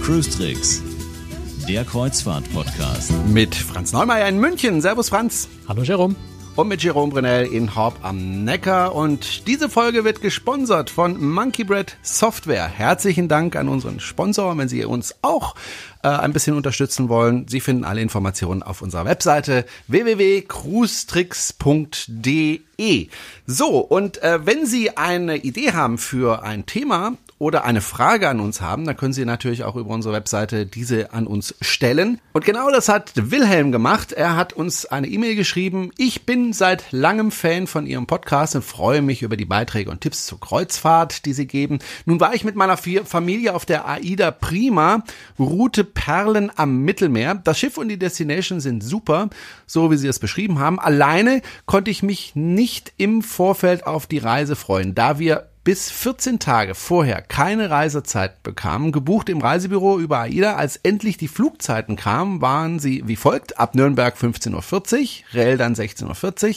Cruise Tricks, der Kreuzfahrt-Podcast. Mit Franz Neumeier in München. Servus Franz. Hallo Jerome. Und mit Jerome Brunel in Horb am Neckar. Und diese Folge wird gesponsert von Monkey Bread Software. Herzlichen Dank an unseren Sponsor, wenn Sie uns auch äh, ein bisschen unterstützen wollen. Sie finden alle Informationen auf unserer Webseite www.cruestricks.de. So, und äh, wenn Sie eine Idee haben für ein Thema, oder eine Frage an uns haben, dann können Sie natürlich auch über unsere Webseite diese an uns stellen. Und genau das hat Wilhelm gemacht. Er hat uns eine E-Mail geschrieben. Ich bin seit langem Fan von Ihrem Podcast und freue mich über die Beiträge und Tipps zur Kreuzfahrt, die Sie geben. Nun war ich mit meiner Familie auf der AIDA Prima, Route Perlen am Mittelmeer. Das Schiff und die Destination sind super, so wie Sie es beschrieben haben. Alleine konnte ich mich nicht im Vorfeld auf die Reise freuen, da wir bis 14 Tage vorher keine Reisezeit bekamen, gebucht im Reisebüro über AIDA. Als endlich die Flugzeiten kamen, waren sie wie folgt. Ab Nürnberg 15.40 Uhr, Rell dann 16.40 Uhr,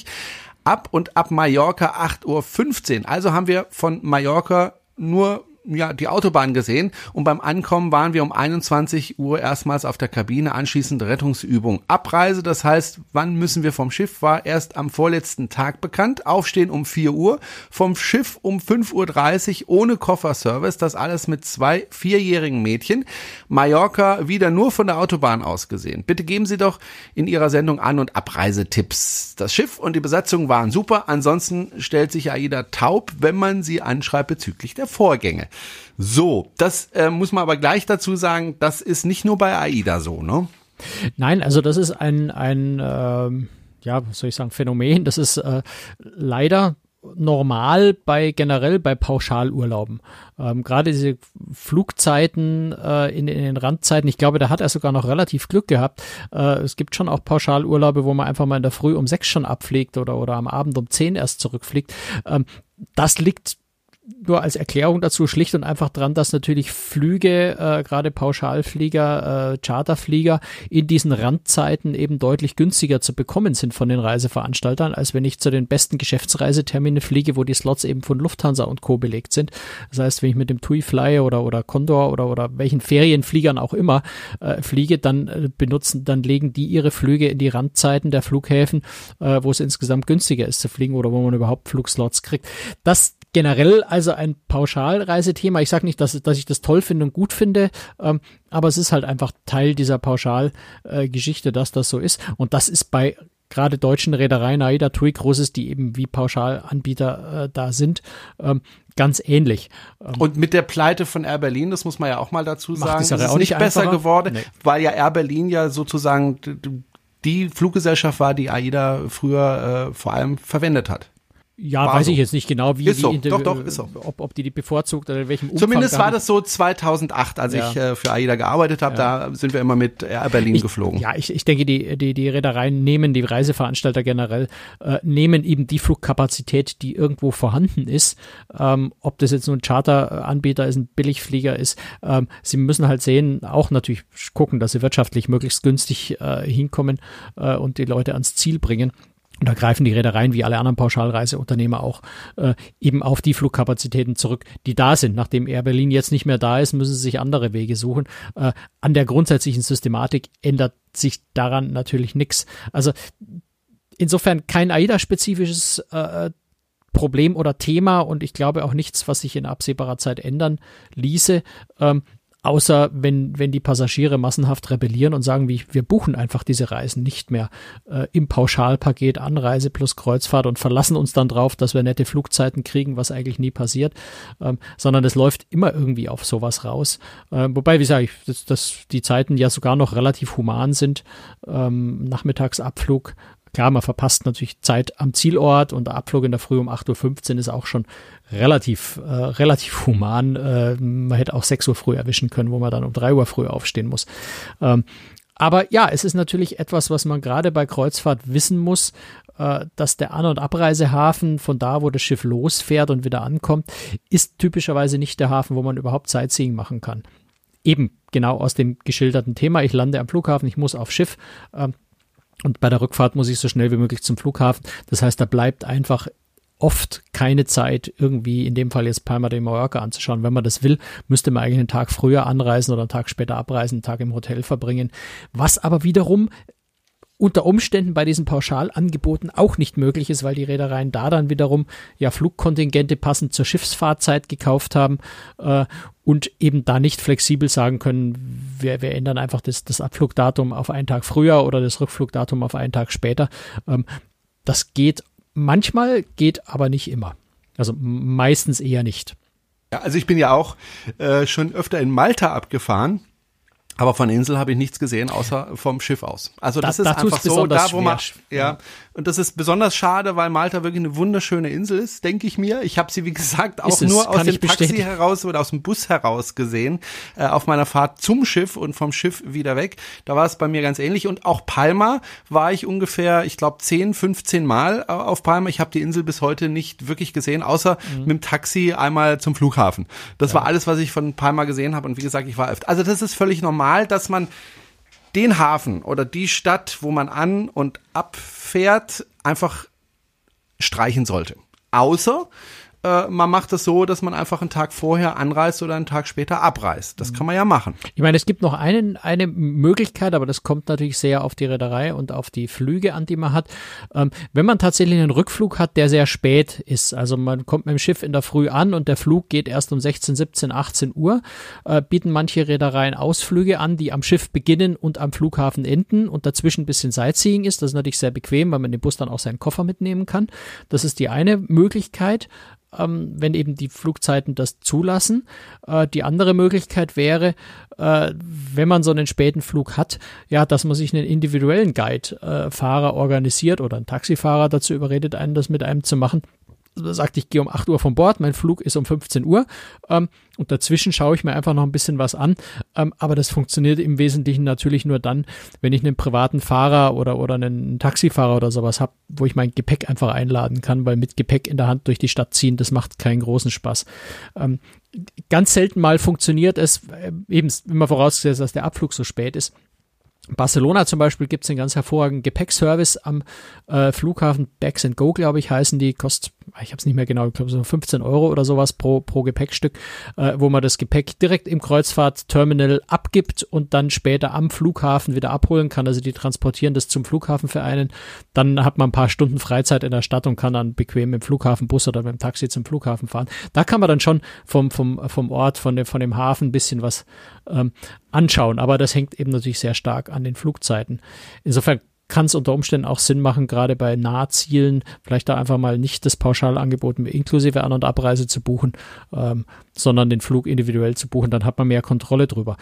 ab und ab Mallorca 8.15 Uhr. Also haben wir von Mallorca nur ja, die Autobahn gesehen und beim Ankommen waren wir um 21 Uhr erstmals auf der Kabine, anschließend Rettungsübung. Abreise, das heißt, wann müssen wir vom Schiff, war erst am vorletzten Tag bekannt. Aufstehen um 4 Uhr, vom Schiff um 5.30 Uhr ohne Kofferservice, das alles mit zwei vierjährigen Mädchen. Mallorca wieder nur von der Autobahn aus gesehen. Bitte geben Sie doch in Ihrer Sendung An- und Abreisetipps. Das Schiff und die Besatzung waren super, ansonsten stellt sich AIDA taub, wenn man sie anschreibt bezüglich der Vorgänge. So, das äh, muss man aber gleich dazu sagen, das ist nicht nur bei AIDA so, ne? Nein, also das ist ein, ein ähm, ja, was soll ich sagen, Phänomen. Das ist äh, leider normal bei generell bei Pauschalurlauben. Ähm, Gerade diese Flugzeiten äh, in, in, den Randzeiten, ich glaube, da hat er sogar noch relativ Glück gehabt. Äh, es gibt schon auch Pauschalurlaube, wo man einfach mal in der Früh um sechs schon abfliegt oder, oder am Abend um zehn erst zurückfliegt. Ähm, das liegt nur als Erklärung dazu schlicht und einfach dran, dass natürlich Flüge, äh, gerade Pauschalflieger, äh, Charterflieger in diesen Randzeiten eben deutlich günstiger zu bekommen sind von den Reiseveranstaltern, als wenn ich zu den besten Geschäftsreisetermine fliege, wo die Slots eben von Lufthansa und Co. belegt sind. Das heißt, wenn ich mit dem TUI Fly oder, oder Condor oder, oder welchen Ferienfliegern auch immer äh, fliege, dann äh, benutzen, dann legen die ihre Flüge in die Randzeiten der Flughäfen, äh, wo es insgesamt günstiger ist zu fliegen oder wo man überhaupt Flugslots kriegt. Das generell also ein Pauschalreisethema. Ich sage nicht, dass, dass ich das toll finde und gut finde, ähm, aber es ist halt einfach Teil dieser Pauschalgeschichte, äh, dass das so ist. Und das ist bei gerade deutschen Reedereien, AIDA, TUI, Großes, die eben wie Pauschalanbieter äh, da sind, ähm, ganz ähnlich. Ähm, und mit der Pleite von Air Berlin, das muss man ja auch mal dazu sagen, ist auch nicht besser geworden, nee. weil ja Air Berlin ja sozusagen die Fluggesellschaft war, die AIDA früher äh, vor allem verwendet hat. Ja, war weiß so. ich jetzt nicht genau, wie ist so. die, doch, doch, ist so. ob, ob die die bevorzugt oder in welchem Umfang. Zumindest war das so 2008, als ja. ich äh, für AIDA gearbeitet habe, ja. da sind wir immer mit Air Berlin ich, geflogen. Ja, ich, ich denke, die, die, die Reedereien nehmen, die Reiseveranstalter generell, äh, nehmen eben die Flugkapazität, die irgendwo vorhanden ist. Ähm, ob das jetzt nur ein Charteranbieter ist, ein Billigflieger ist. Ähm, sie müssen halt sehen, auch natürlich gucken, dass sie wirtschaftlich möglichst günstig äh, hinkommen äh, und die Leute ans Ziel bringen. Und da greifen die Reedereien wie alle anderen Pauschalreiseunternehmer auch äh, eben auf die Flugkapazitäten zurück, die da sind. Nachdem Air Berlin jetzt nicht mehr da ist, müssen sie sich andere Wege suchen. Äh, an der grundsätzlichen Systematik ändert sich daran natürlich nichts. Also insofern kein AIDA-spezifisches äh, Problem oder Thema und ich glaube auch nichts, was sich in absehbarer Zeit ändern ließe. Ähm, Außer wenn, wenn die Passagiere massenhaft rebellieren und sagen, wie, wir buchen einfach diese Reisen nicht mehr äh, im Pauschalpaket Anreise plus Kreuzfahrt und verlassen uns dann drauf, dass wir nette Flugzeiten kriegen, was eigentlich nie passiert, ähm, sondern es läuft immer irgendwie auf sowas raus. Ähm, wobei, wie sage ich, dass, dass die Zeiten ja sogar noch relativ human sind. Ähm, Nachmittagsabflug Klar, man verpasst natürlich Zeit am Zielort und der Abflug in der Früh um 8.15 Uhr ist auch schon relativ, äh, relativ human. Äh, man hätte auch 6 Uhr früh erwischen können, wo man dann um 3 Uhr früh aufstehen muss. Ähm, aber ja, es ist natürlich etwas, was man gerade bei Kreuzfahrt wissen muss, äh, dass der An- und Abreisehafen von da, wo das Schiff losfährt und wieder ankommt, ist typischerweise nicht der Hafen, wo man überhaupt Sightseeing machen kann. Eben genau aus dem geschilderten Thema. Ich lande am Flughafen, ich muss aufs Schiff. Ähm, Und bei der Rückfahrt muss ich so schnell wie möglich zum Flughafen. Das heißt, da bleibt einfach oft keine Zeit, irgendwie in dem Fall jetzt Palma de Mallorca anzuschauen. Wenn man das will, müsste man eigentlich einen Tag früher anreisen oder einen Tag später abreisen, einen Tag im Hotel verbringen. Was aber wiederum unter Umständen bei diesen Pauschalangeboten auch nicht möglich ist, weil die Reedereien da dann wiederum ja Flugkontingente passend zur Schiffsfahrzeit gekauft haben äh, und eben da nicht flexibel sagen können, wir, wir ändern einfach das, das Abflugdatum auf einen Tag früher oder das Rückflugdatum auf einen Tag später. Ähm, das geht manchmal, geht aber nicht immer. Also meistens eher nicht. Ja, also ich bin ja auch äh, schon öfter in Malta abgefahren aber von Insel habe ich nichts gesehen, außer vom Schiff aus. Also das da, ist da einfach so, da wo man, ja, ja, und das ist besonders schade, weil Malta wirklich eine wunderschöne Insel ist, denke ich mir. Ich habe sie, wie gesagt, auch nur aus dem Taxi heraus oder aus dem Bus heraus gesehen, äh, auf meiner Fahrt zum Schiff und vom Schiff wieder weg. Da war es bei mir ganz ähnlich. Und auch Palma war ich ungefähr, ich glaube, 10, 15 Mal äh, auf Palma. Ich habe die Insel bis heute nicht wirklich gesehen, außer mhm. mit dem Taxi einmal zum Flughafen. Das ja. war alles, was ich von Palma gesehen habe. Und wie gesagt, ich war öfter. Also das ist völlig normal, dass man den Hafen oder die Stadt, wo man an und abfährt, einfach streichen sollte. Außer äh, man macht es das so, dass man einfach einen Tag vorher anreist oder einen Tag später abreist. Das kann man ja machen. Ich meine, es gibt noch einen, eine Möglichkeit, aber das kommt natürlich sehr auf die Reederei und auf die Flüge an, die man hat. Ähm, wenn man tatsächlich einen Rückflug hat, der sehr spät ist, also man kommt mit dem Schiff in der Früh an und der Flug geht erst um 16, 17, 18 Uhr, äh, bieten manche Reedereien Ausflüge an, die am Schiff beginnen und am Flughafen enden und dazwischen ein bisschen Sightseeing ist. Das ist natürlich sehr bequem, weil man den Bus dann auch seinen Koffer mitnehmen kann. Das ist die eine Möglichkeit ähm, wenn eben die Flugzeiten das zulassen. Äh, die andere Möglichkeit wäre, äh, wenn man so einen späten Flug hat, ja, dass man sich einen individuellen Guide-Fahrer äh, organisiert oder einen Taxifahrer dazu überredet, einen das mit einem zu machen sagt, ich gehe um 8 Uhr von Bord, mein Flug ist um 15 Uhr ähm, und dazwischen schaue ich mir einfach noch ein bisschen was an. Ähm, aber das funktioniert im Wesentlichen natürlich nur dann, wenn ich einen privaten Fahrer oder, oder einen Taxifahrer oder sowas habe, wo ich mein Gepäck einfach einladen kann, weil mit Gepäck in der Hand durch die Stadt ziehen, das macht keinen großen Spaß. Ähm, ganz selten mal funktioniert es, äh, eben immer vorausgesetzt, dass der Abflug so spät ist Barcelona zum Beispiel gibt es einen ganz hervorragenden Gepäckservice am äh, Flughafen Bags and Go, glaube ich, heißen die. Kostet, ich habe es nicht mehr genau, ich glaube so 15 Euro oder sowas pro, pro Gepäckstück, äh, wo man das Gepäck direkt im Kreuzfahrtterminal abgibt und dann später am Flughafen wieder abholen kann. Also die transportieren das zum Flughafen für einen. Dann hat man ein paar Stunden Freizeit in der Stadt und kann dann bequem im Flughafenbus oder mit dem Taxi zum Flughafen fahren. Da kann man dann schon vom, vom, vom Ort, von dem, von dem Hafen ein bisschen was ähm, anschauen. Aber das hängt eben natürlich sehr stark an den Flugzeiten. Insofern kann es unter Umständen auch Sinn machen, gerade bei Nahzielen vielleicht da einfach mal nicht das Pauschalangebot inklusive An- und Abreise zu buchen, ähm, sondern den Flug individuell zu buchen. Dann hat man mehr Kontrolle drüber.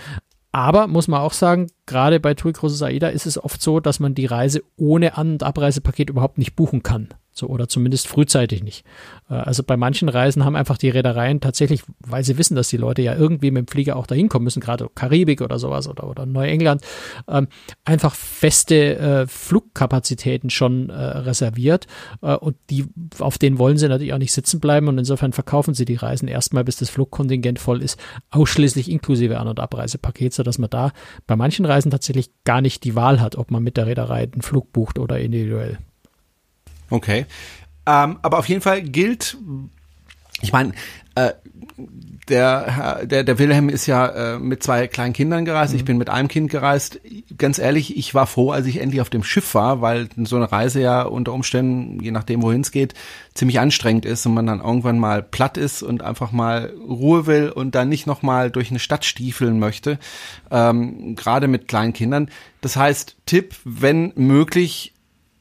Aber muss man auch sagen, gerade bei TUI Cruises AIDA ist es oft so, dass man die Reise ohne An- und Abreisepaket überhaupt nicht buchen kann. So, oder zumindest frühzeitig nicht. Äh, also bei manchen Reisen haben einfach die Reedereien tatsächlich, weil sie wissen, dass die Leute ja irgendwie mit dem Flieger auch dahin kommen müssen, gerade Karibik oder sowas oder, oder Neuengland, ähm, einfach feste äh, Flugkapazitäten schon äh, reserviert äh, und die, auf denen wollen sie natürlich auch nicht sitzen bleiben und insofern verkaufen sie die Reisen erstmal, bis das Flugkontingent voll ist, ausschließlich inklusive An- und Abreisepaket, sodass man da bei manchen Reisen tatsächlich gar nicht die Wahl hat, ob man mit der Reederei einen Flug bucht oder individuell. Okay. Ähm, aber auf jeden Fall gilt, ich meine, äh, der, der, der Wilhelm ist ja äh, mit zwei kleinen Kindern gereist. Mhm. Ich bin mit einem Kind gereist. Ganz ehrlich, ich war froh, als ich endlich auf dem Schiff war, weil so eine Reise ja unter Umständen, je nachdem wohin es geht, ziemlich anstrengend ist und man dann irgendwann mal platt ist und einfach mal Ruhe will und dann nicht nochmal durch eine Stadt stiefeln möchte. Ähm, Gerade mit kleinen Kindern. Das heißt, Tipp, wenn möglich,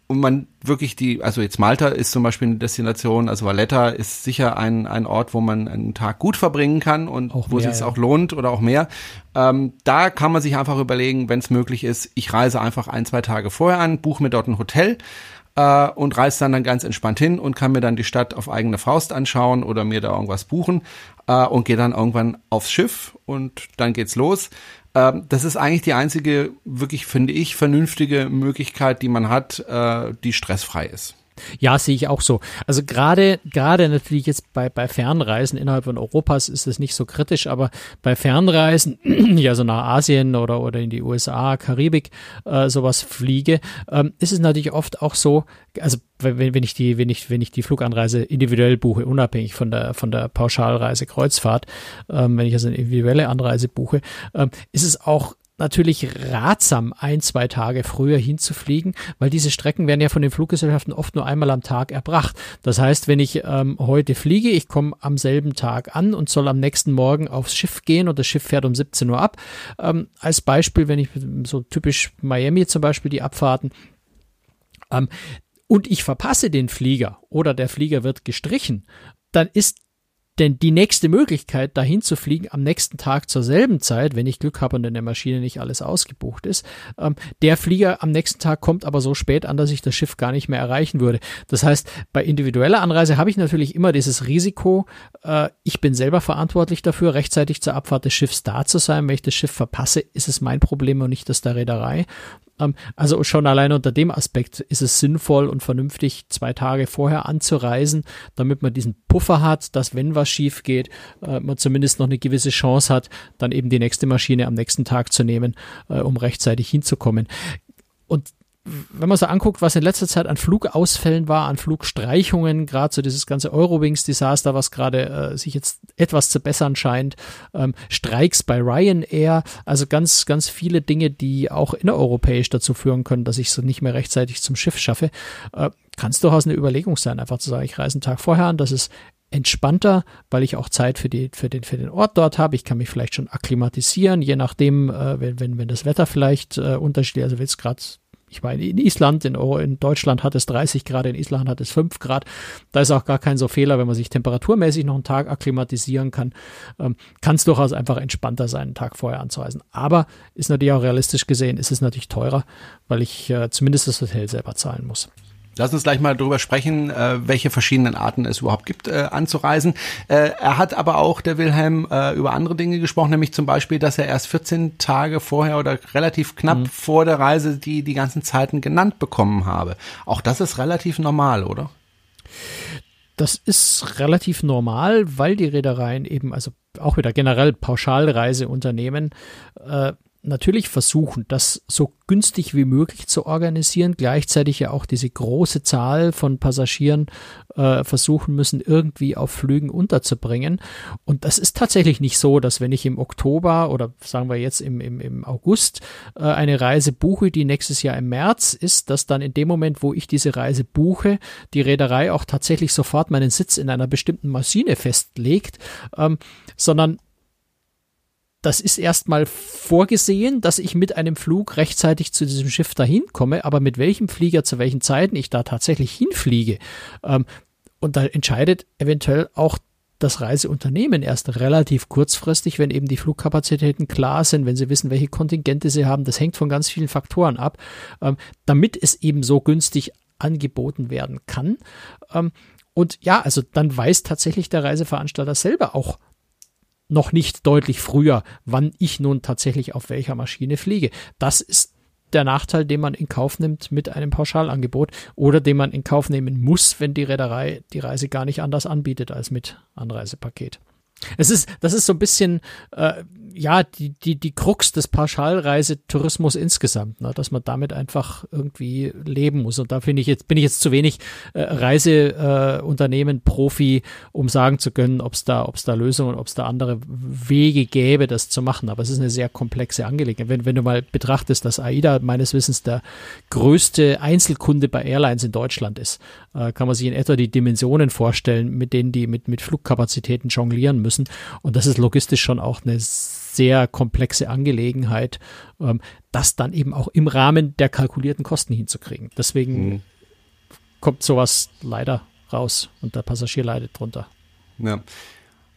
und man wirklich die, also jetzt Malta ist zum Beispiel eine Destination, also Valletta ist sicher ein, ein Ort, wo man einen Tag gut verbringen kann und auch wo es sich ja. auch lohnt oder auch mehr. Ähm, da kann man sich einfach überlegen, wenn es möglich ist, ich reise einfach ein, zwei Tage vorher an, buche mir dort ein Hotel äh, und reise dann dann ganz entspannt hin und kann mir dann die Stadt auf eigene Faust anschauen oder mir da irgendwas buchen äh, und gehe dann irgendwann aufs Schiff und dann geht's los. Ähm, das ist eigentlich die einzige, wirklich finde ich, vernünftige Möglichkeit, die man hat, äh, die stressfrei ist. Ja, sehe ich auch so. Also gerade gerade natürlich jetzt bei bei Fernreisen innerhalb von Europas ist es nicht so kritisch, aber bei Fernreisen, ja so nach Asien oder oder in die USA, Karibik, äh, sowas fliege, ähm, ist es natürlich oft auch so, also wenn, wenn ich die wenn ich wenn ich die Fluganreise individuell buche, unabhängig von der von der Pauschalreise Kreuzfahrt, ähm, wenn ich also eine individuelle Anreise buche, ähm, ist es auch natürlich ratsam, ein, zwei Tage früher hinzufliegen, weil diese Strecken werden ja von den Fluggesellschaften oft nur einmal am Tag erbracht. Das heißt, wenn ich ähm, heute fliege, ich komme am selben Tag an und soll am nächsten Morgen aufs Schiff gehen und das Schiff fährt um 17 Uhr ab. Ähm, als Beispiel, wenn ich so typisch Miami zum Beispiel die Abfahrten, ähm, und ich verpasse den Flieger oder der Flieger wird gestrichen, dann ist denn die nächste Möglichkeit, dahin zu fliegen am nächsten Tag zur selben Zeit, wenn ich Glück habe und in der Maschine nicht alles ausgebucht ist, ähm, der Flieger am nächsten Tag kommt aber so spät an, dass ich das Schiff gar nicht mehr erreichen würde. Das heißt, bei individueller Anreise habe ich natürlich immer dieses Risiko, äh, ich bin selber verantwortlich dafür, rechtzeitig zur Abfahrt des Schiffs da zu sein. Wenn ich das Schiff verpasse, ist es mein Problem und nicht das der Reederei. Ähm, also schon allein unter dem Aspekt ist es sinnvoll und vernünftig, zwei Tage vorher anzureisen, damit man diesen Puffer hat, dass wenn was schief geht, äh, man zumindest noch eine gewisse Chance hat, dann eben die nächste Maschine am nächsten Tag zu nehmen, äh, um rechtzeitig hinzukommen. Und wenn man so anguckt, was in letzter Zeit an Flugausfällen war, an Flugstreichungen, gerade so dieses ganze Eurowings-Desaster, was gerade äh, sich jetzt etwas zu bessern scheint, ähm, Streiks bei Ryanair, also ganz, ganz viele Dinge, die auch innereuropäisch dazu führen können, dass ich so nicht mehr rechtzeitig zum Schiff schaffe, äh, kann es durchaus eine Überlegung sein, einfach zu sagen, ich reise einen Tag vorher an, das ist entspannter, weil ich auch Zeit für, die, für, den, für den Ort dort habe. Ich kann mich vielleicht schon akklimatisieren, je nachdem, äh, wenn, wenn, wenn das Wetter vielleicht äh, unterschiedlich, also wenn es gerade ich meine, in Island, in, in, Deutschland hat es 30 Grad, in Island hat es 5 Grad. Da ist auch gar kein so Fehler, wenn man sich temperaturmäßig noch einen Tag akklimatisieren kann. Ähm, kann es durchaus einfach entspannter sein, einen Tag vorher anzureisen. Aber ist natürlich auch realistisch gesehen, ist es natürlich teurer, weil ich äh, zumindest das Hotel selber zahlen muss. Lass uns gleich mal darüber sprechen, äh, welche verschiedenen Arten es überhaupt gibt, äh, anzureisen. Äh, er hat aber auch, der Wilhelm, äh, über andere Dinge gesprochen, nämlich zum Beispiel, dass er erst 14 Tage vorher oder relativ knapp mhm. vor der Reise die, die ganzen Zeiten genannt bekommen habe. Auch das ist relativ normal, oder? Das ist relativ normal, weil die Reedereien eben, also auch wieder generell Pauschalreiseunternehmen, äh, natürlich versuchen, das so günstig wie möglich zu organisieren, gleichzeitig ja auch diese große Zahl von Passagieren äh, versuchen müssen, irgendwie auf Flügen unterzubringen. Und das ist tatsächlich nicht so, dass wenn ich im Oktober oder sagen wir jetzt im, im, im August äh, eine Reise buche, die nächstes Jahr im März ist, dass dann in dem Moment, wo ich diese Reise buche, die Reederei auch tatsächlich sofort meinen Sitz in einer bestimmten Maschine festlegt, ähm, sondern das ist erstmal vorgesehen, dass ich mit einem Flug rechtzeitig zu diesem Schiff dahin komme, aber mit welchem Flieger zu welchen Zeiten ich da tatsächlich hinfliege. Ähm, und da entscheidet eventuell auch das Reiseunternehmen erst relativ kurzfristig, wenn eben die Flugkapazitäten klar sind, wenn sie wissen, welche Kontingente sie haben. Das hängt von ganz vielen Faktoren ab, ähm, damit es eben so günstig angeboten werden kann. Ähm, und ja, also dann weiß tatsächlich der Reiseveranstalter selber auch, noch nicht deutlich früher, wann ich nun tatsächlich auf welcher Maschine fliege. Das ist der Nachteil, den man in Kauf nimmt mit einem Pauschalangebot oder den man in Kauf nehmen muss, wenn die Reederei die Reise gar nicht anders anbietet als mit Anreisepaket. Es ist, das ist so ein bisschen, äh, ja, die, die, die Krux des Pauschalreisetourismus insgesamt, ne, dass man damit einfach irgendwie leben muss. Und da finde ich jetzt, bin ich jetzt zu wenig äh, Reiseunternehmen äh, Profi, um sagen zu können, ob es da, ob es da Lösungen, ob es da andere Wege gäbe, das zu machen. Aber es ist eine sehr komplexe Angelegenheit. Wenn, wenn du mal betrachtest, dass AIDA meines Wissens der größte Einzelkunde bei Airlines in Deutschland ist, kann man sich in etwa die Dimensionen vorstellen, mit denen die mit, mit Flugkapazitäten jonglieren müssen. Und das ist logistisch schon auch eine sehr komplexe Angelegenheit, ähm, das dann eben auch im Rahmen der kalkulierten Kosten hinzukriegen. Deswegen mhm. kommt sowas leider raus und der Passagier leidet drunter. Ja.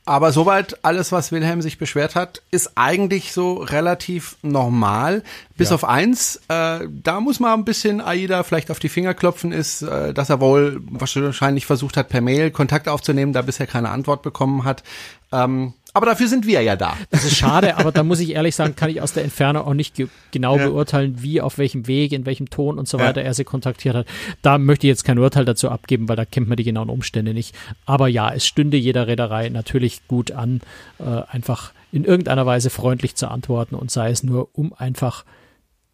Aber soweit alles, was Wilhelm sich beschwert hat, ist eigentlich so relativ normal. Bis Ja. auf eins, äh, da muss man ein bisschen AIDA vielleicht auf die Finger klopfen, ist, äh, dass er wohl wahrscheinlich versucht hat, per Mail Kontakt aufzunehmen, da bisher keine Antwort bekommen hat. Ähm, aber dafür sind wir ja da. Das ist schade, aber da muss ich ehrlich sagen, kann ich aus der Entfernung auch nicht ge genau Ja. beurteilen, wie, auf welchem Weg, in welchem Ton und so Ja. weiter er sie kontaktiert hat. Da möchte ich jetzt kein Urteil dazu abgeben, weil da kennt man die genauen Umstände nicht. Aber ja, es stünde jeder Reederei natürlich gut an, äh, einfach in irgendeiner Weise freundlich zu antworten und sei es nur, um einfach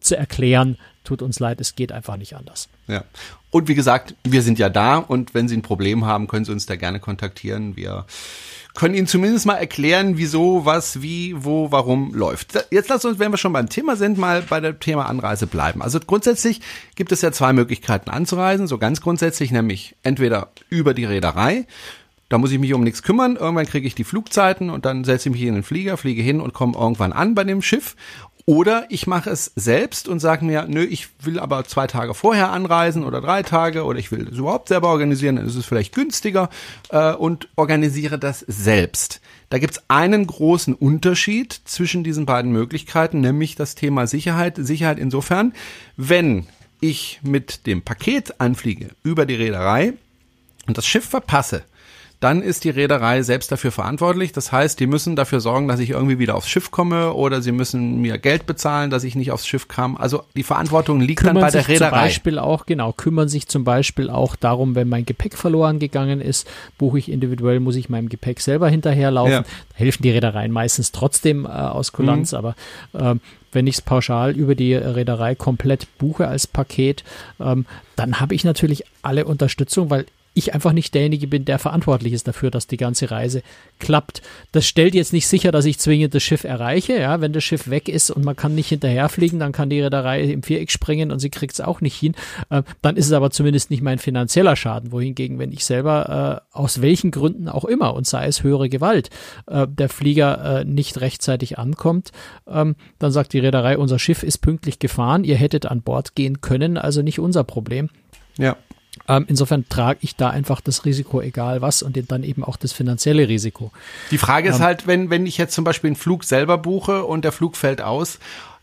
zu erklären, tut uns leid, es geht einfach nicht anders. Ja. Und wie gesagt, wir sind ja da und wenn Sie ein Problem haben, können Sie uns da gerne kontaktieren. Wir können Ihnen zumindest mal erklären, wieso, was, wie, wo, warum läuft. Jetzt lassen uns, wenn wir schon beim Thema sind, mal bei dem Thema Anreise bleiben. Also grundsätzlich gibt es ja zwei Möglichkeiten anzureisen, so ganz grundsätzlich, nämlich entweder über die Reederei, da muss ich mich um nichts kümmern. Irgendwann kriege ich die Flugzeiten und dann setze ich mich in den Flieger, fliege hin und komme irgendwann an bei dem Schiff. Oder ich mache es selbst und sage mir, nö, ich will aber zwei Tage vorher anreisen oder drei Tage oder ich will es überhaupt selber organisieren, dann ist es vielleicht günstiger äh, und organisiere das selbst. Da gibt's einen großen Unterschied zwischen diesen beiden Möglichkeiten, nämlich das Thema Sicherheit. Sicherheit insofern, wenn ich mit dem Paket anfliege über die Reederei und das Schiff verpasse, dann ist die Reederei selbst dafür verantwortlich. Das heißt, die müssen dafür sorgen, dass ich irgendwie wieder aufs Schiff komme oder sie müssen mir Geld bezahlen, dass ich nicht aufs Schiff kam. Also die Verantwortung liegt dann bei der sich zum Reederei. Beispiel auch, genau, kümmern sich zum Beispiel auch darum, wenn mein Gepäck verloren gegangen ist, buche ich individuell, muss ich meinem Gepäck selber hinterherlaufen. Ja. Da helfen die Reedereien meistens trotzdem äh, aus Kulanz, Mhm. aber ähm, wenn ich es pauschal über die Reederei komplett buche als Paket, ähm, dann habe ich natürlich alle Unterstützung, weil ich einfach nicht derjenige bin, der verantwortlich ist dafür, dass die ganze Reise klappt. Das stellt jetzt nicht sicher, dass ich zwingend das Schiff erreiche. Ja, wenn das Schiff weg ist und man kann nicht hinterherfliegen, dann kann die Reederei im Viereck springen und sie kriegt es auch nicht hin. Äh, dann ist es aber zumindest nicht mein finanzieller Schaden. Wohingegen, wenn ich selber äh, aus welchen Gründen auch immer und sei es höhere Gewalt, äh, der Flieger äh, nicht rechtzeitig ankommt, ähm, dann sagt die Reederei, unser Schiff ist pünktlich gefahren, ihr hättet an Bord gehen können, also nicht unser Problem. Ja. Ähm, insofern trage ich da einfach das Risiko, egal was, und dann eben auch das finanzielle Risiko. Die Frage ist Ähm, halt, wenn, wenn ich jetzt zum Beispiel einen Flug selber buche und der Flug fällt aus,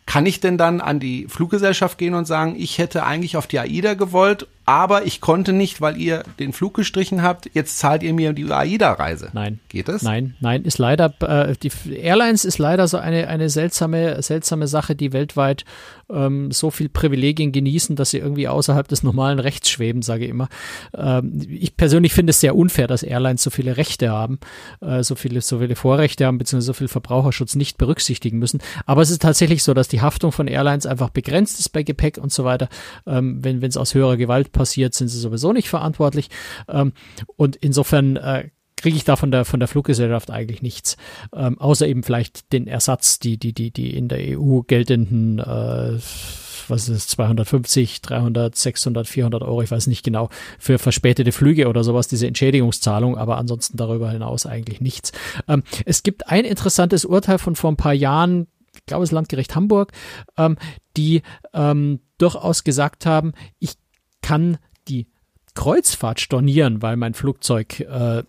kann ich denn dann an die Fluggesellschaft gehen und sagen, ich hätte eigentlich auf die AIDA gewollt, aber ich konnte nicht, weil ihr den Flug gestrichen habt, jetzt zahlt ihr mir die AIDA-Reise. Nein. Geht das? Nein, nein, ist leider, äh, die Airlines ist leider so eine, eine seltsame, seltsame Sache, die weltweit ähm, so viel Privilegien genießen, dass sie irgendwie außerhalb des normalen Rechts schweben, sage ich immer. Ähm, ich persönlich finde es sehr unfair, dass Airlines so viele Rechte haben, äh, so viele, so viele Vorrechte haben, beziehungsweise so viel Verbraucherschutz nicht berücksichtigen müssen. Aber es ist tatsächlich so, dass die Haftung von Airlines einfach begrenzt ist bei Gepäck und so weiter. Ähm, wenn es aus höherer Gewalt passiert, sind sie sowieso nicht verantwortlich. Ähm, und insofern äh, kriege ich da von der, von der Fluggesellschaft eigentlich nichts. Ähm, außer eben vielleicht den Ersatz, die, die, die, die in der EU geltenden, äh, was ist es, 250, 300, 600, 400 Euro, ich weiß nicht genau, für verspätete Flüge oder sowas, diese Entschädigungszahlung, aber ansonsten darüber hinaus eigentlich nichts. Ähm, es gibt ein interessantes Urteil von vor ein paar Jahren, ich glaube, das Landgericht Hamburg, ähm, die ähm, durchaus gesagt haben, ich kann die Kreuzfahrt stornieren, weil mein Flugzeug äh,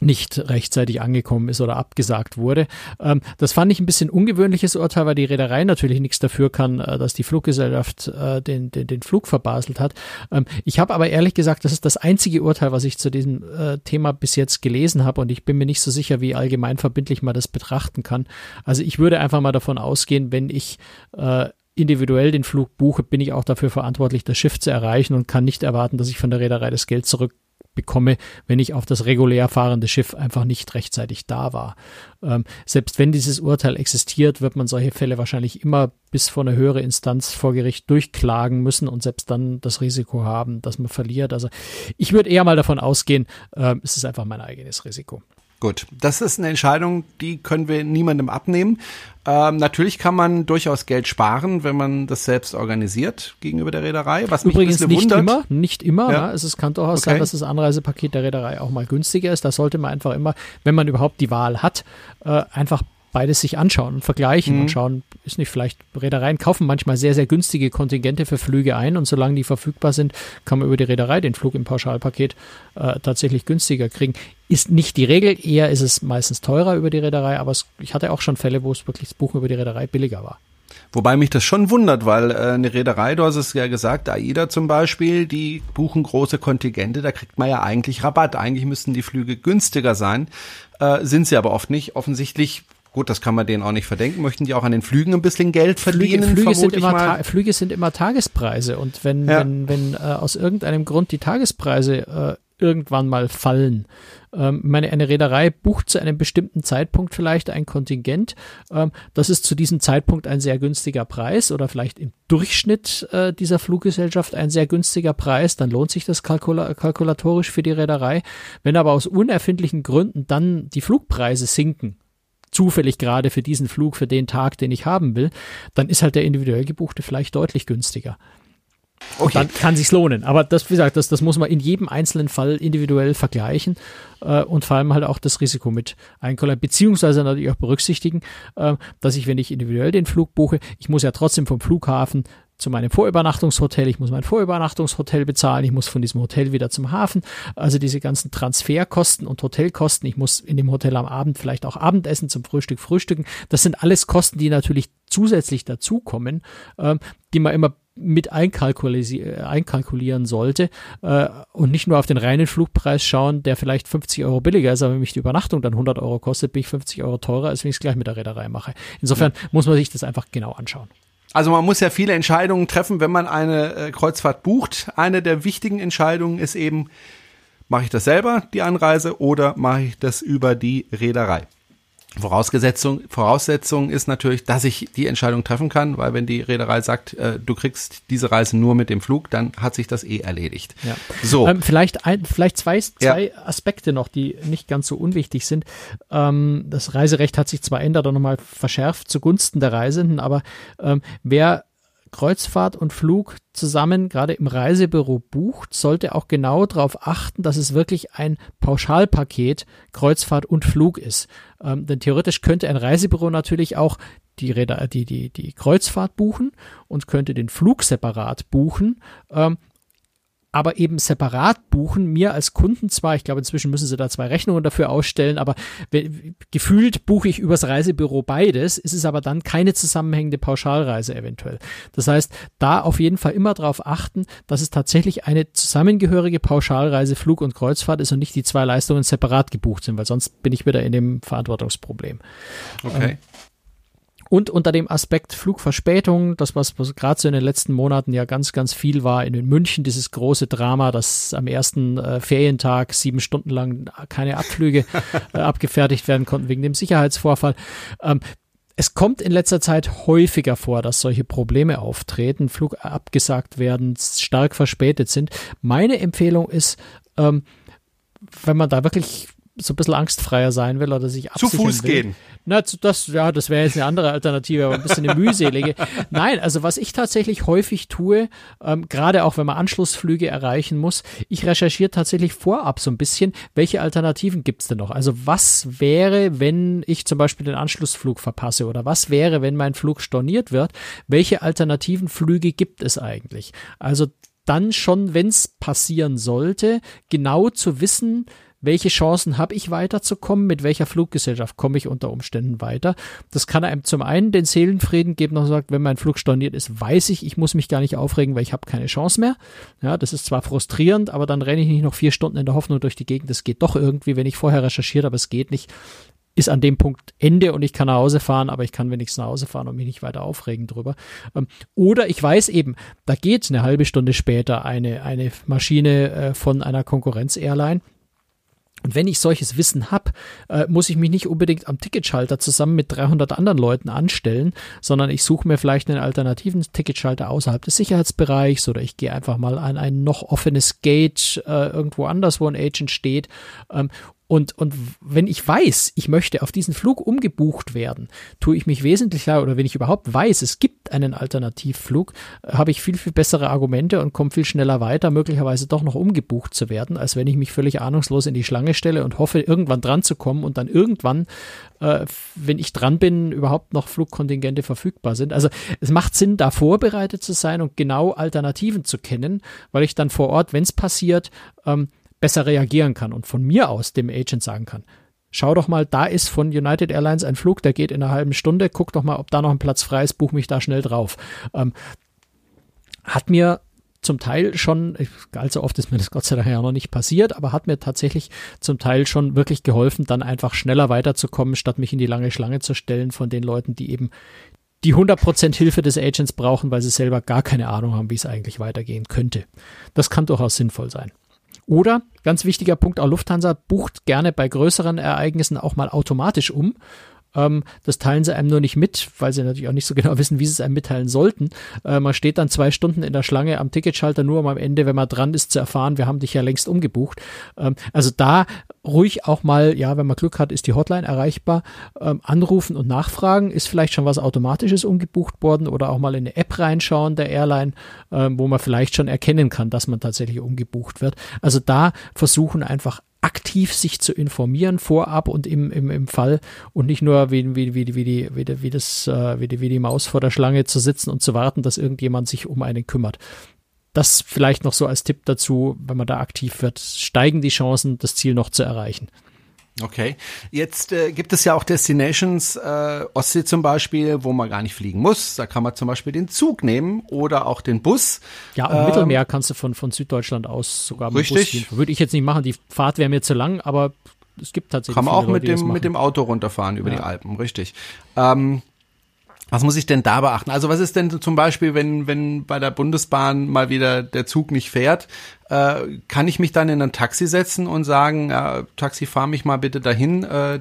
nicht rechtzeitig angekommen ist oder abgesagt wurde. Ähm, das fand ich ein bisschen ungewöhnliches Urteil, weil die Reederei natürlich nichts dafür kann, äh, dass die Fluggesellschaft äh, den, den, den Flug verbaselt hat. Ähm, ich habe aber ehrlich gesagt, das ist das einzige Urteil, was ich zu diesem äh, Thema bis jetzt gelesen habe und ich bin mir nicht so sicher, wie allgemein verbindlich man das betrachten kann. Also ich würde einfach mal davon ausgehen, wenn ich äh, individuell den Flug buche, bin ich auch dafür verantwortlich, das Schiff zu erreichen und kann nicht erwarten, dass ich von der Reederei das Geld zurück bekomme, wenn ich auf das regulär fahrende Schiff einfach nicht rechtzeitig da war. Ähm, selbst wenn dieses Urteil existiert, wird man solche Fälle wahrscheinlich immer bis vor eine höhere Instanz vor Gericht durchklagen müssen und selbst dann das Risiko haben, dass man verliert. Also ich würde eher mal davon ausgehen, äh, es ist einfach mein eigenes Risiko. Gut, das ist eine Entscheidung, die können wir niemandem abnehmen. Ähm, natürlich kann man durchaus Geld sparen, wenn man das selbst organisiert gegenüber der Reederei. Was mich Übrigens ein nicht bisschen immer, wundert. nicht immer. Ja. Ne? Es ist, kann durchaus Okay. sein, dass das Anreisepaket der Reederei auch mal günstiger ist. Da sollte man einfach immer, wenn man überhaupt die Wahl hat, äh, einfach beides sich anschauen und vergleichen Mhm. und schauen, ist nicht vielleicht, Reedereien kaufen manchmal sehr, sehr günstige Kontingente für Flüge ein und solange die verfügbar sind, kann man über die Reederei den Flug im Pauschalpaket äh, tatsächlich günstiger kriegen. Ist nicht die Regel, eher ist es meistens teurer über die Reederei, aber es, ich hatte auch schon Fälle, wo es wirklich das Buchen über die Reederei billiger war. Wobei mich das schon wundert, weil äh, eine Reederei, du hast es ja gesagt, AIDA zum Beispiel, die buchen große Kontingente, da kriegt man ja eigentlich Rabatt. Eigentlich müssten die Flüge günstiger sein, äh, sind sie aber oft nicht. Offensichtlich Gut, das kann man denen auch nicht verdenken. Möchten die auch an den Flügen ein bisschen Geld verdienen? Flüge, Flüge sind, immer Flüge sind immer Tagespreise und wenn, ja. wenn, wenn äh, aus irgendeinem Grund die Tagespreise äh, irgendwann mal fallen, ähm, meine, eine Reederei bucht zu einem bestimmten Zeitpunkt vielleicht ein Kontingent. Ähm, das ist zu diesem Zeitpunkt ein sehr günstiger Preis oder vielleicht im Durchschnitt äh, dieser Fluggesellschaft ein sehr günstiger Preis. Dann lohnt sich das kalkula kalkulatorisch für die Reederei. Wenn aber aus unerfindlichen Gründen dann die Flugpreise sinken, zufällig gerade für diesen Flug, für den Tag, den ich haben will, dann ist halt der individuell gebuchte vielleicht deutlich günstiger. Okay. dann kann sich's lohnen. Aber das, wie gesagt, das, das muss man in jedem einzelnen Fall individuell vergleichen äh, und vor allem halt auch das Risiko mit einkalkulieren, beziehungsweise natürlich auch berücksichtigen, äh, dass ich, wenn ich individuell den Flug buche, ich muss ja trotzdem vom Flughafen zu meinem Vorübernachtungshotel, ich muss mein Vorübernachtungshotel bezahlen, ich muss von diesem Hotel wieder zum Hafen, also diese ganzen Transferkosten und Hotelkosten, ich muss in dem Hotel am Abend vielleicht auch Abendessen zum Frühstück frühstücken, das sind alles Kosten, die natürlich zusätzlich dazukommen, äh, die man immer mit einkalkulieren sollte äh, und nicht nur auf den reinen Flugpreis schauen, der vielleicht 50 Euro billiger ist, aber wenn mich die Übernachtung dann 100 Euro kostet, bin ich 50 Euro teurer, als wenn ich es gleich mit der Reederei mache. Insofern ja. muss man sich das einfach genau anschauen. Also man muss ja viele Entscheidungen treffen, wenn man eine äh, Kreuzfahrt bucht. Eine der wichtigen Entscheidungen ist eben, mache ich das selber, die Anreise, oder mache ich das über die Reederei? Vorausgesetzung, Voraussetzung ist natürlich, dass ich die Entscheidung treffen kann, weil wenn die Reederei sagt, äh, du kriegst diese Reise nur mit dem Flug, dann hat sich das eh erledigt. Ja. So. Ähm, vielleicht, ein, vielleicht zwei, zwei ja. Aspekte noch, die nicht ganz so unwichtig sind. Ähm, das Reiserecht hat sich zwar ändert und nochmal verschärft zugunsten der Reisenden, aber ähm, wer Kreuzfahrt und Flug zusammen gerade im Reisebüro bucht, sollte auch genau darauf achten, dass es wirklich ein Pauschalpaket Kreuzfahrt und Flug ist. Ähm, denn theoretisch könnte ein Reisebüro natürlich auch die, die, die, die Kreuzfahrt buchen und könnte den Flug separat buchen. Ähm, aber eben separat buchen. Mir als Kunden zwar, ich glaube, inzwischen müssen sie da zwei Rechnungen dafür ausstellen, aber gefühlt buche ich übers Reisebüro beides, ist es aber dann keine zusammenhängende Pauschalreise eventuell. Das heißt, da auf jeden Fall immer darauf achten, dass es tatsächlich eine zusammengehörige Pauschalreise Flug und Kreuzfahrt ist und nicht die zwei Leistungen separat gebucht sind, weil sonst bin ich wieder in dem Verantwortungsproblem. Okay. Ähm, und unter dem Aspekt Flugverspätung, das was, was gerade so in den letzten Monaten ja ganz, ganz viel war, in München dieses große Drama, dass am ersten äh, Ferientag sieben Stunden lang keine Abflüge äh, abgefertigt werden konnten wegen dem Sicherheitsvorfall. Ähm, es kommt in letzter Zeit häufiger vor, dass solche Probleme auftreten, Flug abgesagt werden, stark verspätet sind. Meine Empfehlung ist, ähm, wenn man da wirklich so ein bisschen angstfreier sein will oder sich absichern Zu Fuß will. gehen. Na, das, ja, das wäre jetzt eine andere Alternative, aber ein bisschen eine mühselige. Nein, also was ich tatsächlich häufig tue, ähm, gerade auch wenn man Anschlussflüge erreichen muss, ich recherchiere tatsächlich vorab so ein bisschen, welche Alternativen gibt's denn noch? Also was wäre, wenn ich zum Beispiel den Anschlussflug verpasse oder was wäre, wenn mein Flug storniert wird? Welche alternativen Flüge gibt es eigentlich? Also dann schon, wenn es passieren sollte, genau zu wissen, welche Chancen habe ich weiterzukommen, mit welcher Fluggesellschaft komme ich unter Umständen weiter. Das kann einem zum einen den Seelenfrieden geben, noch sagt, wenn mein Flug storniert ist, weiß ich, ich muss mich gar nicht aufregen, weil ich habe keine Chance mehr. Ja, das ist zwar frustrierend, aber dann renne ich nicht noch vier Stunden in der Hoffnung durch die Gegend. Das geht doch irgendwie, wenn ich vorher recherchiert, aber es geht nicht ist an dem Punkt Ende und ich kann nach Hause fahren, aber ich kann wenigstens nach Hause fahren und mich nicht weiter aufregen drüber. Ähm, oder ich weiß eben, da geht eine halbe Stunde später eine, eine Maschine äh, von einer Konkurrenz-Airline und wenn ich solches Wissen habe, äh, muss ich mich nicht unbedingt am Ticketschalter zusammen mit 300 anderen Leuten anstellen, sondern ich suche mir vielleicht einen alternativen Ticketschalter außerhalb des Sicherheitsbereichs oder ich gehe einfach mal an ein noch offenes Gate äh, irgendwo anders, wo ein Agent steht. Ähm, und, und wenn ich weiß, ich möchte auf diesen Flug umgebucht werden, tue ich mich wesentlich klar, oder wenn ich überhaupt weiß, es gibt einen Alternativflug, habe ich viel, viel bessere Argumente und komme viel schneller weiter, möglicherweise doch noch umgebucht zu werden, als wenn ich mich völlig ahnungslos in die Schlange stelle und hoffe, irgendwann dran zu kommen und dann irgendwann, äh, wenn ich dran bin, überhaupt noch Flugkontingente verfügbar sind. Also es macht Sinn, da vorbereitet zu sein und genau Alternativen zu kennen, weil ich dann vor Ort, wenn es passiert, ähm, besser reagieren kann und von mir aus dem Agent sagen kann, Schau doch mal, da ist von United Airlines ein Flug, der geht in einer halben Stunde. Guck doch mal, ob da noch ein Platz frei ist, buch mich da schnell drauf. Ähm, hat mir zum Teil schon, allzu oft ist mir das Gott sei Dank ja noch nicht passiert, aber hat mir tatsächlich zum Teil schon wirklich geholfen, dann einfach schneller weiterzukommen, statt mich in die lange Schlange zu stellen von den Leuten, die eben die 100% Hilfe des Agents brauchen, weil sie selber gar keine Ahnung haben, wie es eigentlich weitergehen könnte. Das kann durchaus sinnvoll sein. Oder, ganz wichtiger Punkt, auch Lufthansa bucht gerne bei größeren Ereignissen auch mal automatisch um. Ähm, das teilen sie einem nur nicht mit, weil sie natürlich auch nicht so genau wissen, wie sie es einem mitteilen sollten. Äh, man steht dann zwei Stunden in der Schlange am Ticketschalter, nur um am Ende, wenn man dran ist, zu erfahren, wir haben dich ja längst umgebucht. Ähm, also da ruhig auch mal, ja, wenn man Glück hat, ist die Hotline erreichbar. Ähm, anrufen und nachfragen, ist vielleicht schon was Automatisches umgebucht worden oder auch mal in eine App reinschauen der Airline, ähm, wo man vielleicht schon erkennen kann, dass man tatsächlich umgebucht wird. Also da versuchen einfach aktiv sich zu informieren vorab und im, im, im Fall und nicht nur wie, wie, wie, wie, die, wie, die, wie, das, äh, wie, die, wie die Maus vor der Schlange zu sitzen und zu warten, dass irgendjemand sich um einen kümmert. Das vielleicht noch so als Tipp dazu, wenn man da aktiv wird, steigen die Chancen, das Ziel noch zu erreichen. Okay. Jetzt äh, gibt es ja auch Destinations, äh, Ostsee zum Beispiel, wo man gar nicht fliegen muss. Da kann man zum Beispiel den Zug nehmen oder auch den Bus. Ja, im ähm, Mittelmeer kannst du von, von Süddeutschland aus sogar mit richtig. Bus gehen. Würde ich jetzt nicht machen, die Fahrt wäre mir zu lang, aber es gibt tatsächlich. Kann man auch Leute, mit dem, mit dem Auto runterfahren über ja. die Alpen, richtig. Ähm, was muss ich denn da beachten? Also was ist denn zum Beispiel, wenn, wenn bei der Bundesbahn mal wieder der Zug nicht fährt, äh, kann ich mich dann in ein Taxi setzen und sagen, äh, Taxi, fahr mich mal bitte dahin, äh,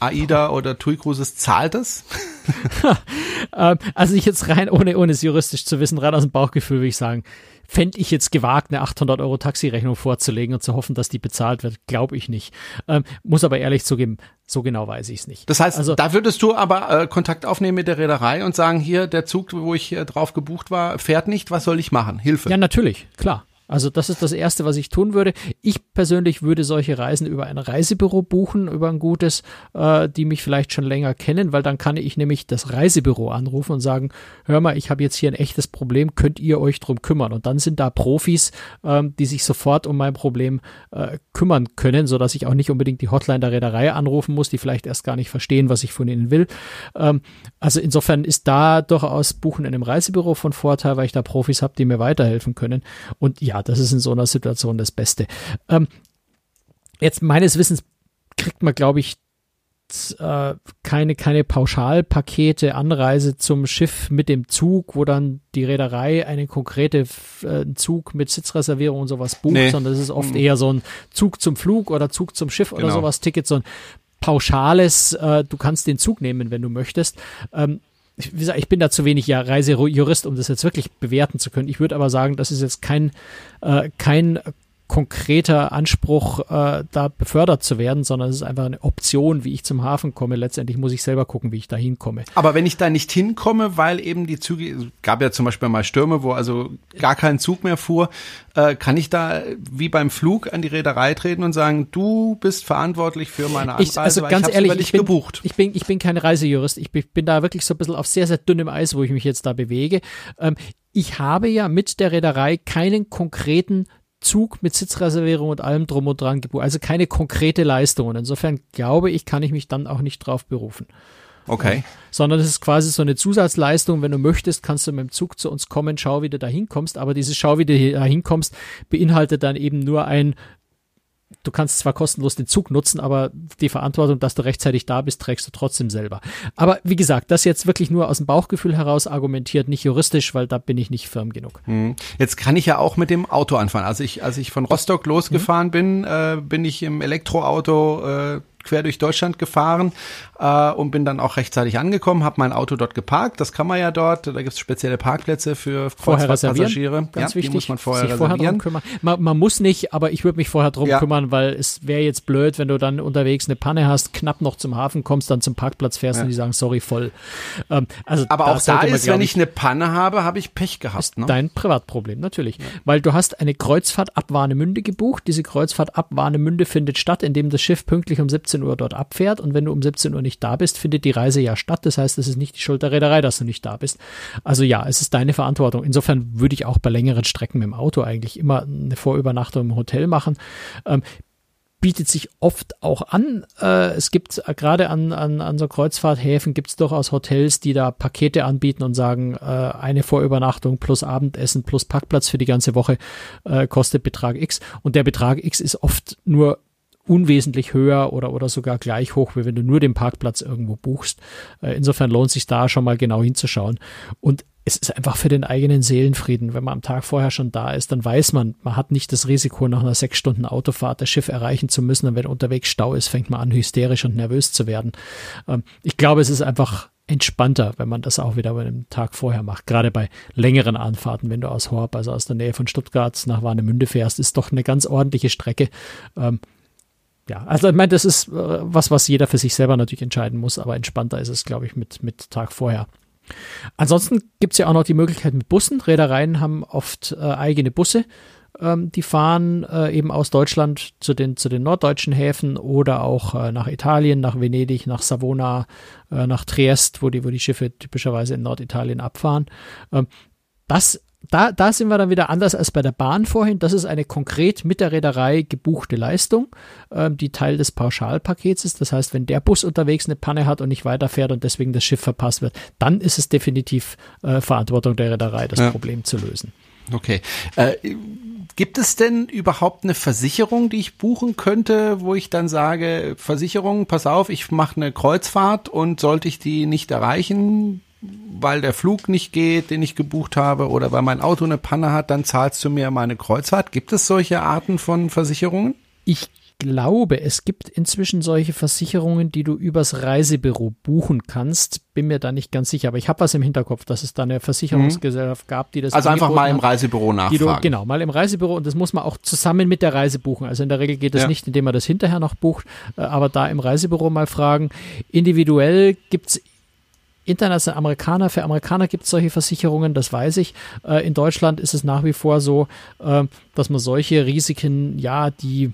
AIDA oder TUI Cruises zahlt es? Ähm, also ich jetzt rein, ohne, ohne es juristisch zu wissen, rein aus dem Bauchgefühl würde ich sagen, fände ich jetzt gewagt, eine 800 Euro Taxirechnung vorzulegen und zu hoffen, dass die bezahlt wird, glaube ich nicht. Ähm, muss aber ehrlich zugeben, so genau weiß ich es nicht. Das heißt, also, da würdest du aber äh, Kontakt aufnehmen mit der Reederei und sagen, hier, der Zug, wo ich äh, drauf gebucht war, fährt nicht, was soll ich machen? Hilfe. Ja, natürlich, klar. Also das ist das Erste, was ich tun würde. Ich persönlich würde solche Reisen über ein Reisebüro buchen, über ein gutes, äh, die mich vielleicht schon länger kennen, weil dann kann ich nämlich das Reisebüro anrufen und sagen, hör mal, ich habe jetzt hier ein echtes Problem, könnt ihr euch drum kümmern? Und dann sind da Profis, ähm, die sich sofort um mein Problem äh, kümmern können, sodass ich auch nicht unbedingt die Hotline der Reederei anrufen muss, die vielleicht erst gar nicht verstehen, was ich von ihnen will. Ähm, also insofern ist da durchaus Buchen in einem Reisebüro von Vorteil, weil ich da Profis habe, die mir weiterhelfen können. Und ja, das ist in so einer Situation das Beste. Ähm, jetzt meines Wissens kriegt man, glaube ich, äh, keine, keine Pauschalpakete, Anreise zum Schiff mit dem Zug, wo dann die Reederei einen konkrete äh, Zug mit Sitzreservierung und sowas bucht, nee. sondern es ist oft mhm. eher so ein Zug zum Flug oder Zug zum Schiff genau. oder sowas, Ticket, so ein pauschales, äh, du kannst den Zug nehmen, wenn du möchtest. Ähm, wie gesagt, ich bin da zu wenig ja Reisejurist, um das jetzt wirklich bewerten zu können. Ich würde aber sagen, das ist jetzt kein, äh, kein konkreter Anspruch, äh, da befördert zu werden, sondern es ist einfach eine Option, wie ich zum Hafen komme. Letztendlich muss ich selber gucken, wie ich da hinkomme. Aber wenn ich da nicht hinkomme, weil eben die Züge, gab ja zum Beispiel mal Stürme, wo also gar kein Zug mehr fuhr, äh, kann ich da wie beim Flug an die Reederei treten und sagen, du bist verantwortlich für meine Anreise, ich, also ganz ich ehrlich, ich bin, gebucht. Ich bin, ich bin kein Reisejurist. Ich bin, bin da wirklich so ein bisschen auf sehr, sehr dünnem Eis, wo ich mich jetzt da bewege. Ähm, ich habe ja mit der Reederei keinen konkreten Zug mit Sitzreservierung und allem drum und dran gebucht. Also keine konkrete Leistung. Und insofern glaube ich, kann ich mich dann auch nicht drauf berufen. Okay. Sondern es ist quasi so eine Zusatzleistung. Wenn du möchtest, kannst du mit dem Zug zu uns kommen, schau, wie du da hinkommst. Aber dieses Schau, wie du da hinkommst, beinhaltet dann eben nur ein du kannst zwar kostenlos den Zug nutzen, aber die Verantwortung, dass du rechtzeitig da bist, trägst du trotzdem selber. Aber wie gesagt, das jetzt wirklich nur aus dem Bauchgefühl heraus argumentiert, nicht juristisch, weil da bin ich nicht firm genug. Hm. Jetzt kann ich ja auch mit dem Auto anfahren. Also ich, als ich von Rostock losgefahren mhm. bin, äh, bin ich im Elektroauto äh, quer durch Deutschland gefahren äh, und bin dann auch rechtzeitig angekommen, habe mein Auto dort geparkt. Das kann man ja dort. Da gibt es spezielle Parkplätze für Kreuzfahrtpassagiere. Ganz ja, wichtig. Die muss man vorher reservieren. Vorher man, man, muss nicht, aber ich würde mich vorher drum ja. kümmern, weil es wäre jetzt blöd, wenn du dann unterwegs eine Panne hast, knapp noch zum Hafen kommst, dann zum Parkplatz fährst ja. und die sagen, sorry, voll. Ähm, also aber auch da ist, wenn ich eine Panne habe, habe ich Pech gehabt. Ist ne? Dein Privatproblem, natürlich. Weil du hast eine Kreuzfahrt ab Warnemünde gebucht. Diese Kreuzfahrt ab Warnemünde findet statt, indem das Schiff pünktlich um 17 Uhr dort abfährt und wenn du um 17 Uhr nicht da bist, findet die Reise ja statt. Das heißt, es ist nicht die Schuld der Reederei, dass du nicht da bist. Also ja, es ist deine Verantwortung. Insofern würde ich auch bei längeren Strecken mit dem Auto eigentlich immer eine Vorübernachtung im Hotel machen. Ähm, bietet sich oft auch an. Äh, es gibt äh, gerade an, an, an so Kreuzfahrthäfen gibt es durchaus Hotels, die da Pakete anbieten und sagen, äh, eine Vorübernachtung plus Abendessen plus Parkplatz für die ganze Woche äh, kostet Betrag X. Und der Betrag X ist oft nur unwesentlich höher oder, oder sogar gleich hoch, wie wenn du nur den Parkplatz irgendwo buchst. Äh, insofern lohnt sich da schon mal genau hinzuschauen. Und es ist einfach für den eigenen Seelenfrieden. Wenn man am Tag vorher schon da ist, dann weiß man, man hat nicht das Risiko, nach einer sechs Stunden Autofahrt das Schiff erreichen zu müssen. Und wenn unterwegs Stau ist, fängt man an, hysterisch und nervös zu werden. Ähm, ich glaube, es ist einfach entspannter, wenn man das auch wieder bei einem Tag vorher macht. Gerade bei längeren Anfahrten, wenn du aus Horb, also aus der Nähe von Stuttgart nach Warnemünde fährst, ist doch eine ganz ordentliche Strecke. Ja, also ich meine, das ist äh, was, was jeder für sich selber natürlich entscheiden muss, aber entspannter ist es, glaube ich, mit, mit Tag vorher. Ansonsten gibt es ja auch noch die Möglichkeit mit Bussen. Reedereien haben oft äh, eigene Busse. Ähm, die fahren äh, eben aus Deutschland zu den, zu den norddeutschen Häfen oder auch äh, nach Italien, nach Venedig, nach Savona, äh, nach Triest, wo die, wo die Schiffe typischerweise in Norditalien abfahren. Ähm, das da, da sind wir dann wieder anders als bei der Bahn vorhin. Das ist eine konkret mit der Reederei gebuchte Leistung, ähm, die Teil des Pauschalpakets ist. Das heißt, wenn der Bus unterwegs eine Panne hat und nicht weiterfährt und deswegen das Schiff verpasst wird, dann ist es definitiv äh, Verantwortung der Reederei, das ja. Problem zu lösen. Okay. Äh, gibt es denn überhaupt eine Versicherung, die ich buchen könnte, wo ich dann sage, Versicherung, pass auf, ich mache eine Kreuzfahrt und sollte ich die nicht erreichen, weil der Flug nicht geht, den ich gebucht habe, oder weil mein Auto eine Panne hat, dann zahlst du mir meine Kreuzfahrt. Gibt es solche Arten von Versicherungen? Ich glaube, es gibt inzwischen solche Versicherungen, die du übers Reisebüro buchen kannst. Bin mir da nicht ganz sicher, aber ich habe was im Hinterkopf, dass es da eine Versicherungsgesellschaft gab, die das Also einfach mal im Reisebüro nachfragen. Du, genau, mal im Reisebüro und das muss man auch zusammen mit der Reise buchen. Also in der Regel geht das ja. nicht, indem man das hinterher noch bucht, äh, aber da im Reisebüro mal fragen. Individuell gibt's international Amerikaner, für Amerikaner gibt es solche Versicherungen, das weiß ich. Äh, in Deutschland ist es nach wie vor so, äh, dass man solche Risiken, ja, die,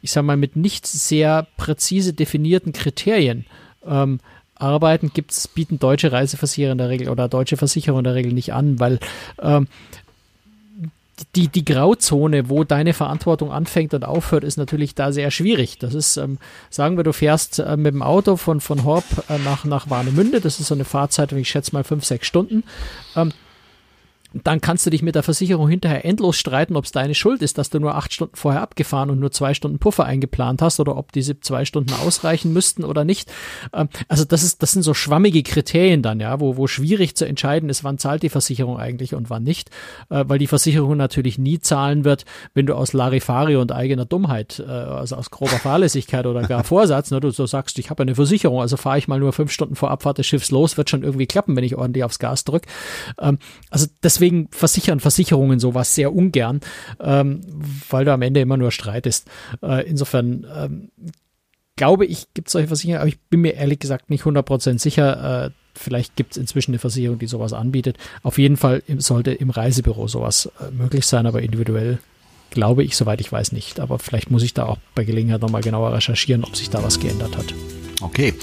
ich sag mal, mit nicht sehr präzise definierten Kriterien ähm, arbeiten, gibt's, bieten deutsche Reiseversicherer in der Regel oder deutsche Versicherer in der Regel nicht an, weil ähm, die, die Grauzone, wo deine Verantwortung anfängt und aufhört, ist natürlich da sehr schwierig. Das ist, ähm, sagen wir, du fährst äh, mit dem Auto von, von Horb äh, nach, nach Warnemünde. Das ist so eine Fahrzeit, ich schätze mal fünf, sechs Stunden. Ähm, dann kannst du dich mit der Versicherung hinterher endlos streiten, ob es deine Schuld ist, dass du nur acht Stunden vorher abgefahren und nur zwei Stunden Puffer eingeplant hast oder ob diese zwei Stunden ausreichen müssten oder nicht. Ähm, also das ist, das sind so schwammige Kriterien dann, ja, wo, wo schwierig zu entscheiden ist, wann zahlt die Versicherung eigentlich und wann nicht, äh, weil die Versicherung natürlich nie zahlen wird, wenn du aus Larifari und eigener Dummheit, äh, also aus grober Fahrlässigkeit oder gar Vorsatz, ne, du so sagst, ich habe eine Versicherung, also fahre ich mal nur fünf Stunden vor Abfahrt des Schiffs los, wird schon irgendwie klappen, wenn ich ordentlich aufs Gas drücke. Ähm, also deswegen deswegen versichern Versicherungen sowas sehr ungern, ähm, weil du am Ende immer nur streitest. Äh, insofern ähm, glaube ich, gibt es solche Versicherungen, aber ich bin mir ehrlich gesagt nicht 100% sicher. Äh, vielleicht gibt es inzwischen eine Versicherung, die sowas anbietet. Auf jeden Fall sollte im Reisebüro sowas äh, möglich sein, aber individuell glaube ich, soweit ich weiß, nicht. Aber vielleicht muss ich da auch bei Gelegenheit nochmal genauer recherchieren, ob sich da was geändert hat. Okay.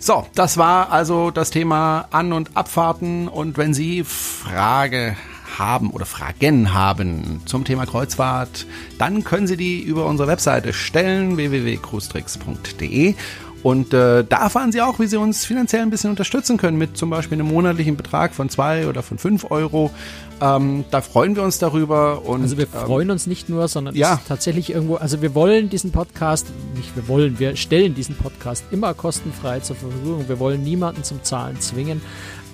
So, das war also das Thema An- und Abfahrten. Und wenn Sie Frage haben oder Fragen haben zum Thema Kreuzfahrt, dann können Sie die über unsere Webseite stellen, www.cruestricks.de. Und äh, da erfahren Sie auch, wie Sie uns finanziell ein bisschen unterstützen können mit zum Beispiel einem monatlichen Betrag von zwei oder von fünf Euro. Ähm, da freuen wir uns darüber. Und, also wir ähm, freuen uns nicht nur, sondern ja. tatsächlich irgendwo, also wir wollen diesen Podcast, nicht wir wollen, wir stellen diesen Podcast immer kostenfrei zur Verfügung. Wir wollen niemanden zum Zahlen zwingen.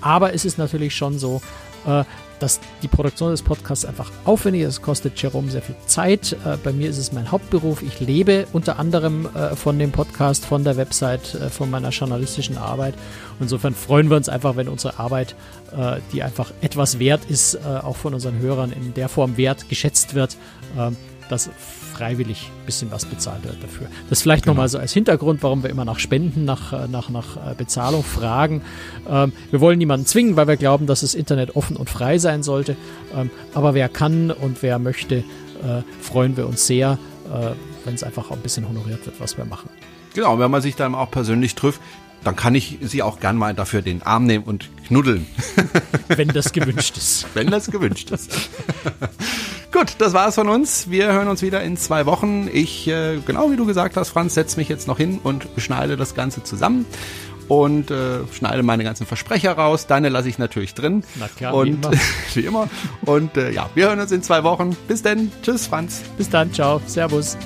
Aber es ist natürlich schon so, äh, dass die Produktion des Podcasts einfach aufwendig ist. Es kostet Jerome sehr viel Zeit. Äh, bei mir ist es mein Hauptberuf. Ich lebe unter anderem äh, von dem Podcast, von der Website, äh, von meiner journalistischen Arbeit. Insofern freuen wir uns einfach, wenn unsere Arbeit, die einfach etwas wert ist, auch von unseren Hörern in der Form wert geschätzt wird. Dass freiwillig ein bisschen was bezahlt wird dafür. Das vielleicht genau. nochmal so als Hintergrund, warum wir immer nach Spenden, nach, äh, nach, nach äh, Bezahlung fragen. Ähm, wir wollen niemanden zwingen, weil wir glauben, dass das Internet offen und frei sein sollte. Ähm, aber wer kann und wer möchte, äh, freuen wir uns sehr, äh, wenn es einfach auch ein bisschen honoriert wird, was wir machen. Genau, wenn man sich dann auch persönlich trifft, dann kann ich sie auch gern mal dafür den Arm nehmen und knuddeln. Wenn das gewünscht ist. Wenn das gewünscht ist. Gut, das war's von uns. Wir hören uns wieder in zwei Wochen. Ich, äh, genau wie du gesagt hast, Franz, setze mich jetzt noch hin und schneide das Ganze zusammen und äh, schneide meine ganzen Versprecher raus. Deine lasse ich natürlich drin. Na klar, und, wie immer. wie immer. Und äh, ja, wir hören uns in zwei Wochen. Bis denn. Tschüss, Franz. Bis dann, ciao, servus.